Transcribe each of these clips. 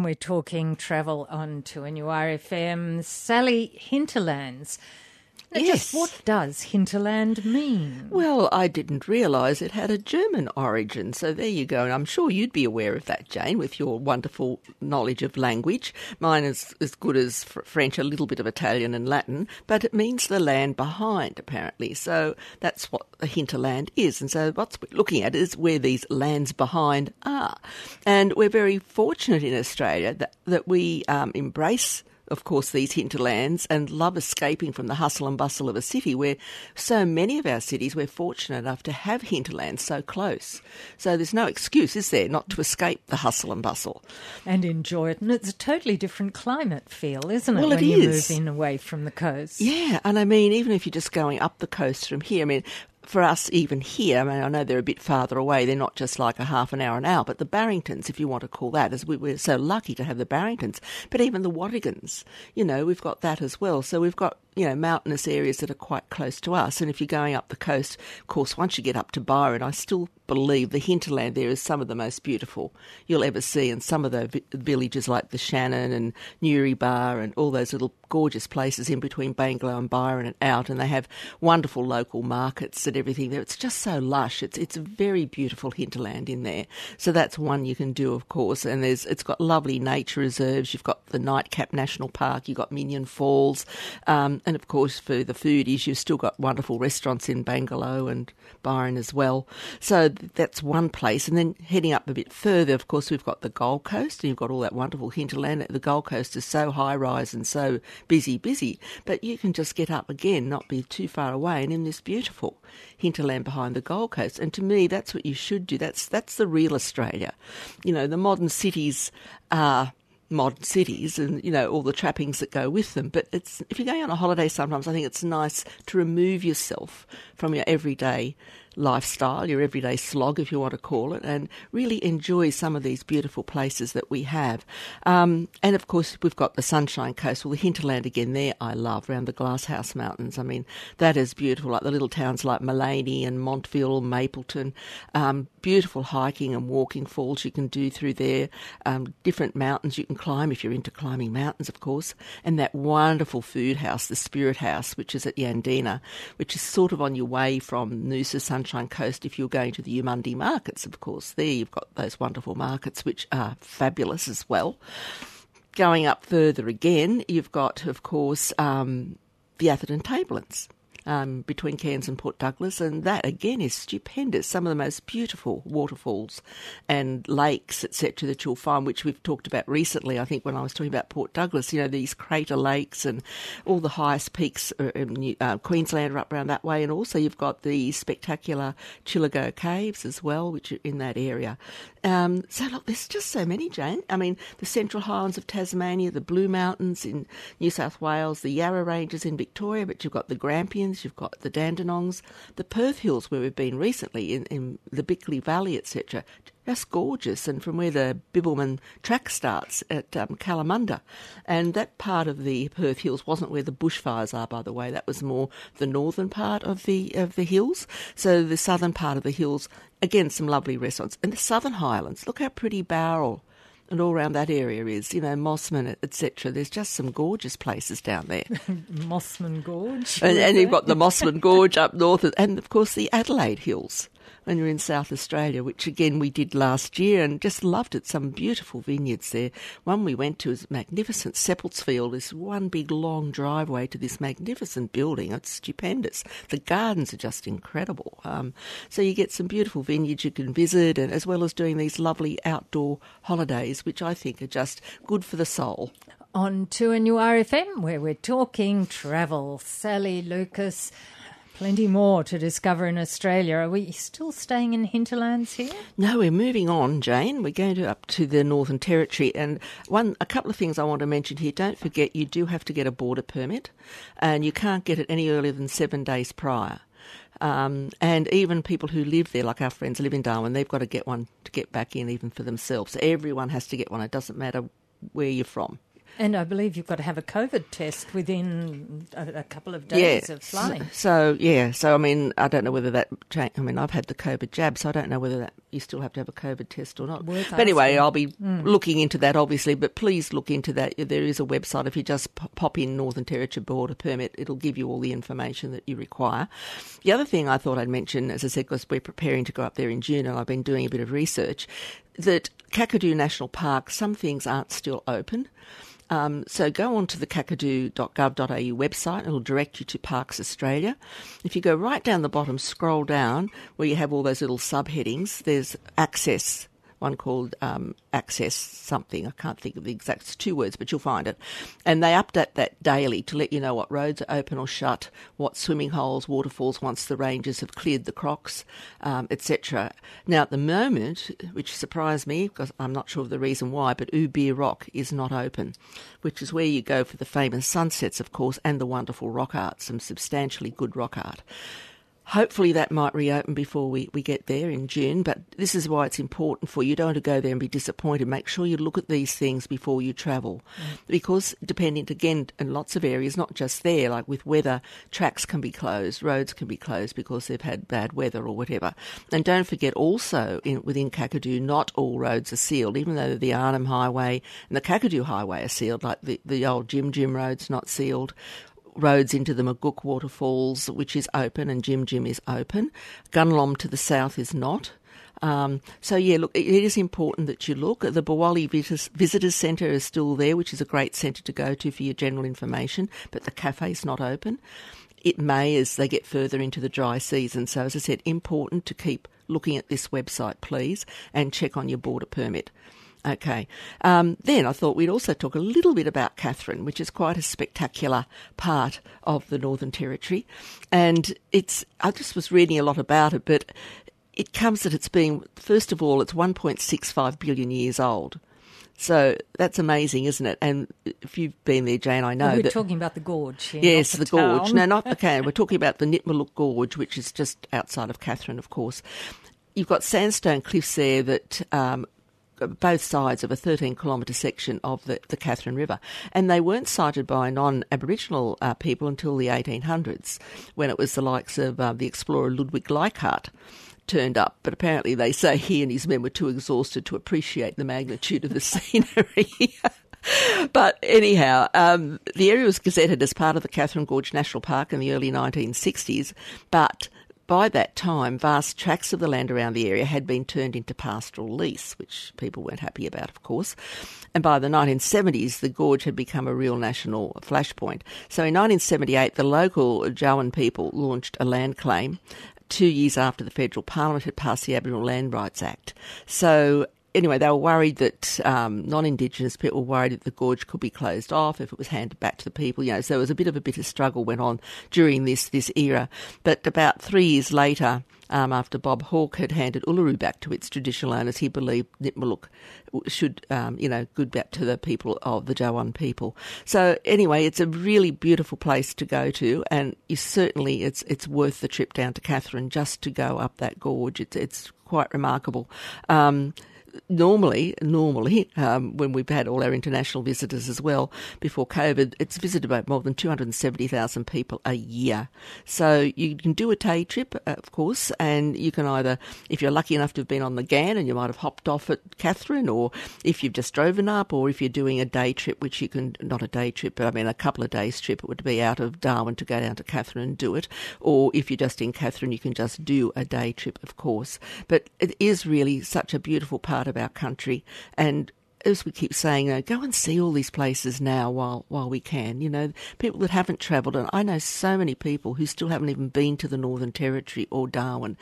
and we're talking travel on 2NURFM. Sally Hinterlands. Now, Yes. What does hinterland mean? Well, I didn't realise it had a German origin, so there you go. And I'm sure you'd be aware of that, Jane, with your wonderful knowledge of language. Mine is as good as fr- French, a little bit of Italian and Latin, but it means the land behind, apparently. So that's what a hinterland is. And so what we're looking at is where these lands behind are. And we're very fortunate in Australia that, that we um, embrace of course, these hinterlands and love escaping from the hustle and bustle of a city where so many of our cities, we're fortunate enough to have hinterlands so close. So there's no excuse, is there, not to escape the hustle and bustle. And enjoy it. And it's a totally different climate feel, isn't it, Well, when it you is. move in away from the coast? Yeah, and I mean, even if you're just going up the coast from here, I mean, for us, even here, I mean, I know they're a bit farther away. They're not just like a half an hour an hour, but the Barringtons, if you want to call that, as we, we're so lucky to have the Barringtons, but even the Watagans, you know, we've got that as well. So we've got, you know, mountainous areas that are quite close to us. And if you're going up the coast, of course, once you get up to Byron, I still believe the hinterland there is some of the most beautiful you'll ever see. And some of the vi- villages like the Channon and Newrybar and all those little gorgeous places in between Bangalow and Byron and out. And they have wonderful local markets and everything there. It's just so lush. It's it's a very beautiful hinterland in there. So that's one you can do, of course. And there's it's got lovely nature reserves. You've got the Nightcap National Park. You've got Minyon Falls, um, and of course for the foodies, you've still got wonderful restaurants in Bangalow and Byron as well. So that's one place. And then heading up a bit further, of course, we've got the Gold Coast, and you've got all that wonderful hinterland. The Gold Coast is so high rise and so busy, busy, but you can just get up again, not be too far away, and in this beautiful hinterland behind the Gold Coast. And to me, that's what you should do. That's that's the real Australia. You know, the modern cities are modern cities and you know all the trappings that go with them. But it's if you're going on a holiday sometimes i think it's nice to remove yourself from your everyday lifestyle your everyday slog if you want to call it and really enjoy some of these beautiful places that we have. Um, and of course we've got the sunshine coast well the hinterland again there i love around the glasshouse mountains. I mean that is beautiful like the little towns like Maleny and montville mapleton. Um, beautiful hiking and walking falls you can do through there. Um, different mountains you can climb if you're into climbing mountains, of course, and that wonderful food house, the Spirit House, which is at Yandina, which is sort of on your way from Noosa Sunshine Coast if you're going to the Eumundi markets, of course. There you've got those wonderful markets, which are fabulous as well. Going up further again, you've got, of course, um, the Atherton Tablelands um, between Cairns and Port Douglas, and that again is stupendous. Some of the most beautiful waterfalls and lakes, etc., that you'll find, which we've talked about recently. I think when I was talking about Port Douglas, you know, these crater lakes and all the highest peaks in New- uh, Queensland are up around that way, and also you've got the spectacular Chillagoe Caves as well, which are in that area. Um, so look, there's just so many, Jane. I mean, the Central Highlands of Tasmania, the Blue Mountains in New South Wales, the Yarra Ranges in Victoria, but you've got the Grampians, you've got the Dandenongs, the Perth Hills where we've been recently in, in the Bickley Valley, etc. Just gorgeous, and from where the Bibbulmun track starts at um, Kalamunda, and that part of the Perth Hills wasn't where the bushfires are, by the way. That was more the northern part of the of the hills. So the southern part of the hills, again, some lovely restaurants, and the Southern Highlands. Look how pretty Bowral and all around that area is, you know, Mossman, etc. There's just some gorgeous places down there. Mossman Gorge. and, and you've got the Mossman Gorge up north, and of course the Adelaide Hills when you're in South Australia, which again we did last year and just loved it. Some beautiful vineyards there. One we went to is magnificent. Seppeltsfield is one big long driveway to this magnificent building. It's stupendous. The gardens are just incredible. Um, so you get some beautiful vineyards you can visit, and as well as doing these lovely outdoor holidays, which I think are just good for the soul. On to a new RFM where we're talking travel. Sally Lucas, plenty more to discover in Australia. Are we still staying in hinterlands here? No, we're moving on, Jane. We're going to up to the Northern Territory, and one a couple of things I want to mention here. Don't forget, you do have to get a border permit, and you can't get it any earlier than seven days prior. Um, and even people who live there, like our friends live in Darwin, they've got to get one to get back in, even for themselves. Everyone has to get one. It doesn't matter where you're from. And I believe you've got to have a COVID test within a, a couple of days yeah. of flying. So, so, yeah, so I mean, I don't know whether that. Cha- I mean, I've had the COVID jab, so I don't know whether that you still have to have a COVID test or not. Worth but anyway, asking. I'll be mm. looking into that, obviously. But please look into that. There is a website. If you just pop in Northern Territory Border Permit, it'll give you all the information that you require. The other thing I thought I'd mention, as I said, because we're preparing to go up there in June, and I've been doing a bit of research, that Kakadu National Park, some things aren't still open. Um, so go on to the kakadu.gov.au website. It'll direct you to Parks Australia. If you go right down the bottom, scroll down where you have all those little subheadings, there's access. One called um, Access something. I can't think of the exact it's two words, but you'll find it. And they update that daily to let you know what roads are open or shut, what swimming holes, waterfalls once the rangers have cleared the crocs, um, etc. Now, at the moment, which surprised me because I'm not sure of the reason why, but Ubirr Rock is not open, which is where you go for the famous sunsets, of course, and the wonderful rock art, some substantially good rock art. Hopefully that might reopen before we, we get there in June, but this is why it's important for you. You don't want to go there and be disappointed. Make sure you look at these things before you travel. Mm. Because depending, again, in lots of areas, not just there, like with weather, tracks can be closed, roads can be closed because they've had bad weather or whatever. And don't forget also, in, within Kakadu, not all roads are sealed, even though the Arnhem Highway and the Kakadu Highway are sealed, like the, the old Jim Jim road's not sealed roads into the Maguk waterfalls, which is open, and Jim Jim is open. Gunlom to the south is not. Um, so yeah, look, it is important that you look. The Bowali Visitors Centre is still there, which is a great centre to go to for your general information, but the cafe is not open. It may as they get further into the dry season. So as I said, important to keep looking at this website, please, and check on your border permit. Okay. Um, then I thought we'd also talk a little bit about Katherine, which is quite a spectacular part of the Northern Territory. And it's, I just was reading a lot about it, but it comes that it's being, first of all, it's 1.65 billion years old. So that's amazing, isn't it? And if you've been there, Jane, I know We're that. talking about the gorge here. Yes, the, the, gorge. No, not the cane. We're talking about the Nitmiluk Gorge, which is just outside of Katherine, of course. You've got sandstone cliffs there that um, both sides of a 13 kilometre section of the, the Katherine River. And they weren't sighted by non Aboriginal uh, people until the 1800s, when it was the likes of uh, the explorer Ludwig Leichhardt turned up. But apparently, they say he and his men were too exhausted to appreciate the magnitude of the scenery. But anyhow, um, the area was gazetted as part of the Katherine Gorge National Park in the early 1960s, but by that time, vast tracts of the land around the area had been turned into pastoral lease, which people weren't happy about, of course. And by the 1970s, the gorge had become a real national flashpoint. So in 1978, the local Jawoyn people launched a land claim two years after the federal parliament had passed the Aboriginal Land Rights Act. So anyway, they were worried that um, non-Indigenous people were worried that the gorge could be closed off if it was handed back to the people. You know, so there was a bit of a bitter struggle went on during this this era. But about three years later, um, after Bob Hawke had handed Uluru back to its traditional owners, he believed Nitmiluk should, um, you know, good back to the people of the Jawoyn people. So anyway, it's a really beautiful place to go to, and you certainly it's it's worth the trip down to Katherine just to go up that gorge. It's it's quite remarkable. Um, normally, normally, um, when we've had all our international visitors as well before COVID, it's visited by more than 270,000 people a year. So you can do a day trip, uh, of course, and you can either, if you're lucky enough to have been on the Ghan and you might have hopped off at Katherine, or if you've just driven up, or if you're doing a day trip, which you can, not a day trip, but I mean a couple of days trip, it would be out of Darwin to go down to Katherine and do it. Or if you're just in Katherine, you can just do a day trip, of course. But it is really such a beautiful part of our country. And as we keep saying, know, go and see all these places now while while we can. You know, people that haven't travelled, and I know so many people who still haven't even been to the Northern Territory or Darwin,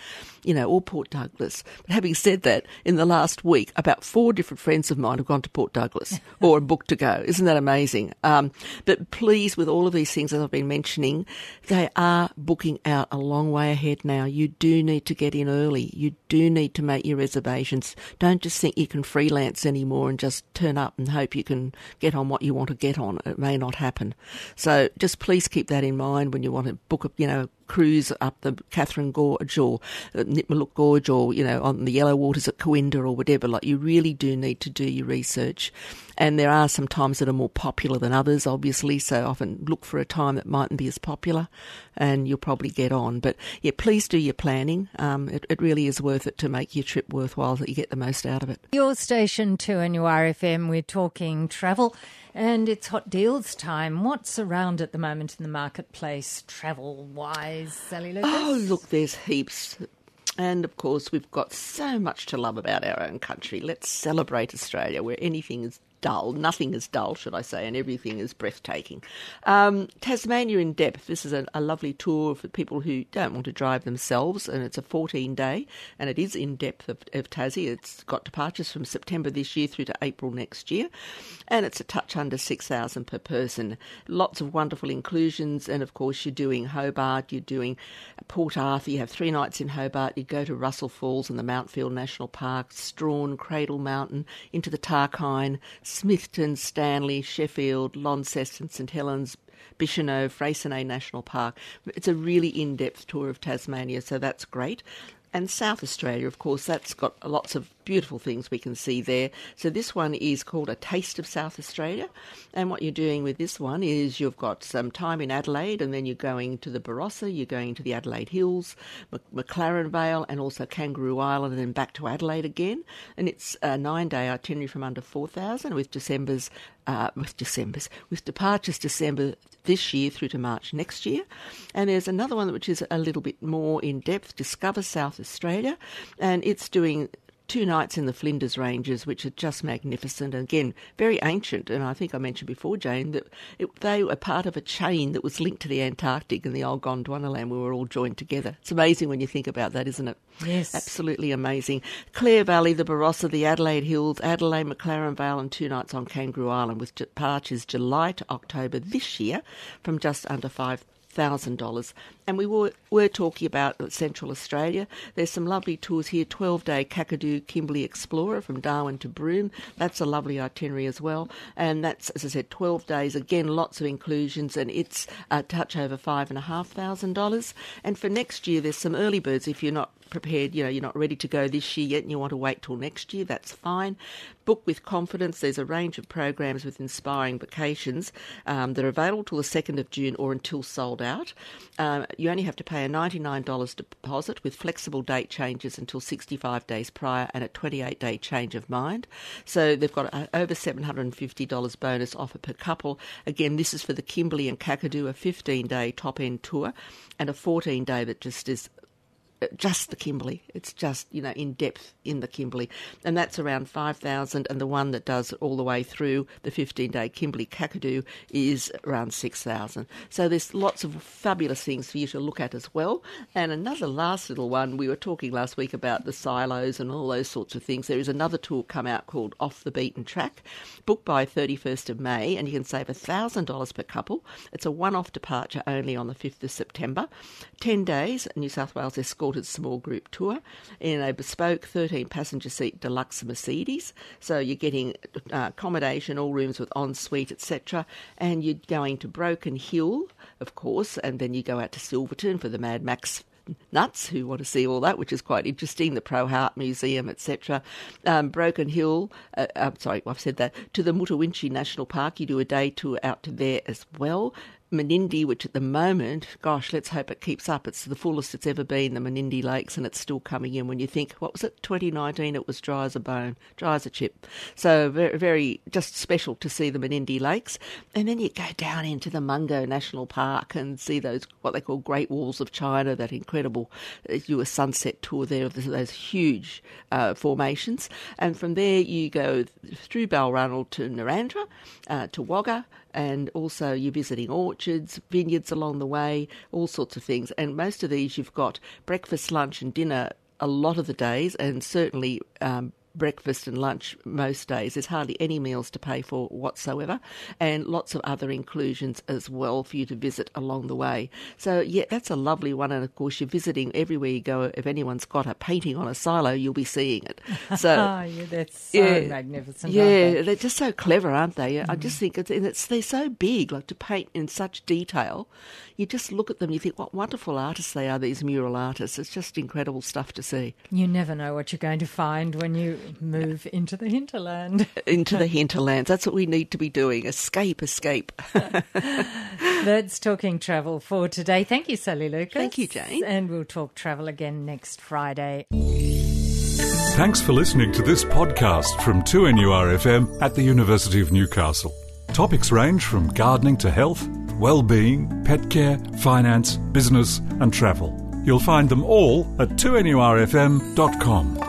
you know, or Port Douglas. But having said that, in the last week, about four different friends of mine have gone to Port Douglas or booked to go. Isn't that amazing? Um, but please, with all of these things that I've been mentioning, they are booking out a long way ahead now. You do need to get in early. You do need to make your reservations. Don't just think you can freelance anymore and just just turn up and hope you can get on what you want to get on. It may not happen. So just please keep that in mind when you want to book a, you know, cruise up the Katherine Gorge or uh, Nitmiluk Gorge or, you know, on the Yellow Waters at Cooinda or whatever. Like, you really do need to do your research. And there are some times that are more popular than others, obviously, so often look for a time that mightn't be as popular and you'll probably get on. But yeah, please do your planning. Um, it, it really is worth it to make your trip worthwhile that you get the most out of it. Your station 2 and your RFM, we're talking travel and it's hot deals time. What's around at the moment in the marketplace, travel wise, Sally Lucas? Oh, look, there's heaps. And of course, we've got so much to love about our own country. Let's celebrate Australia, where anything is dull. Nothing is dull, should I say, and everything is breathtaking. Um, Tasmania in depth. This is a, a, lovely tour for people who don't want to drive themselves, and it's a 14 day, and it is in depth of, of Tassie. It's got departures from September this year through to April next year, and it's a touch under 6,000 per person. Lots of wonderful inclusions, and of course, you're doing Hobart, you're doing Port Arthur, you have three nights in Hobart, you go to Russell Falls and the Mount Field National Park, Strahan, Cradle Mountain, into the Tarkine. Smithton, Stanley, Sheffield, Launceston, St Helens, Bicheno, Freycinet National Park. It's a really in depth tour of Tasmania, so that's great and South Australia, of course, that's got lots of beautiful things we can see there. So this one is called A Taste of South Australia. And what you're doing with this one is you've got some time in Adelaide and then you're going to the Barossa, you're going to the Adelaide Hills, McLaren Vale and also Kangaroo Island and then back to Adelaide again. And it's a nine-day itinerary from under 4,000 with December's, uh, with December's, with departures December this year through to March next year. And there's another one which is a little bit more in depth, Discover South Australia, and it's doing two nights in the Flinders Ranges, which are just magnificent. And again, very ancient. And I think I mentioned before, Jane, that it, they were part of a chain that was linked to the Antarctic and the old Gondwana land. We were all joined together. It's amazing when you think about that, isn't it? Yes. Absolutely amazing. Clare Valley, the Barossa, the Adelaide Hills, Adelaide, McLaren Vale, and two nights on Kangaroo Island with departures July to October this year from just under 5,000. Thousand dollars, And we were, were talking about Central Australia. There's some lovely tours here 12 day Kakadu Kimberley Explorer from Darwin to Broome. That's a lovely itinerary as well. And that's, as I said, 12 days. Again, lots of inclusions, and it's a touch over $5,500. And for next year, there's some early birds if you're not prepared, you know, you're not ready to go this year yet and you want to wait till next year, that's fine. Book with confidence. There's a range of programs with inspiring vacations um, that are available till the 2nd of June or until sold out. Um, you only have to pay a $99 deposit with flexible date changes until 65 days prior and a 28 day change of mind. So they've got a, over $750 bonus offer per couple. Again, this is for the Kimberley and Kakadu, a 15 day top end tour and a 14 day that just is just the Kimberley. It's just, you know, in depth in the Kimberley. And that's around 5,000. And the one that does all the way through the 15 day Kimberley Kakadu is around 6,000. So there's lots of fabulous things for you to look at as well. And another last little one, we were talking last week about the silos and all those sorts of things. There is another tour come out called Off the Beaten Track, booked by 31st of May, and you can save $1,000 per couple. It's a one off departure only on the 5th of September. 10 days, New South Wales Escort escorted small group tour in a bespoke 13 passenger seat deluxe Mercedes. So you're getting uh, accommodation, all rooms with ensuite, etc. And you're going to Broken Hill, of course, and then you go out to Silverton for the Mad Max nuts who want to see all that, which is quite interesting. The Pro Hart Museum, etc. Um, Broken Hill, uh, I'm sorry, I've said that. To the Mutawintji National Park, you do a day tour out to there as well. Menindee, which at the moment, gosh, let's hope it keeps up. It's the fullest it's ever been, the Menindee Lakes, and it's still coming in. When you think, what was it, 2019? It was dry as a bone, dry as a chip. So very, very just special to see the Menindee Lakes. And then you go down into the Mungo National Park and see those, what they call Great Walls of China, that incredible, you do a sunset tour there of those huge uh, formations. And from there, you go through Balranald to Narrandera, uh, to Wagga, and also you're visiting orchards, vineyards along the way, all sorts of things. And most of these you've got breakfast, lunch, and dinner a lot of the days, and certainly um, breakfast and lunch most days. There's hardly any meals to pay for whatsoever, and lots of other inclusions as well for you to visit along the way. So, yeah, that's a lovely one. And of course, you're visiting everywhere you go. If anyone's got a painting on a silo, you'll be seeing it. So, oh, yeah, that's so yeah, magnificent. Yeah, they? are just so clever, aren't they? Mm. I just think it's, it's they're so big, like to paint in such detail. You just look at them, you think, what wonderful artists they are. These mural artists. It's just incredible stuff to see. You never know what you're going to find when you move into the hinterland. into the hinterlands. That's what we need to be doing. Escape, escape. That's talking travel for today. Thank you, Sally Lucas. Thank you, Jane. And we'll talk travel again next Friday. Thanks for listening to this podcast from 2NURFM at the University of Newcastle. Topics range from gardening to health, well-being, pet care, finance, business and travel. You'll find them all at 2NURFM.com.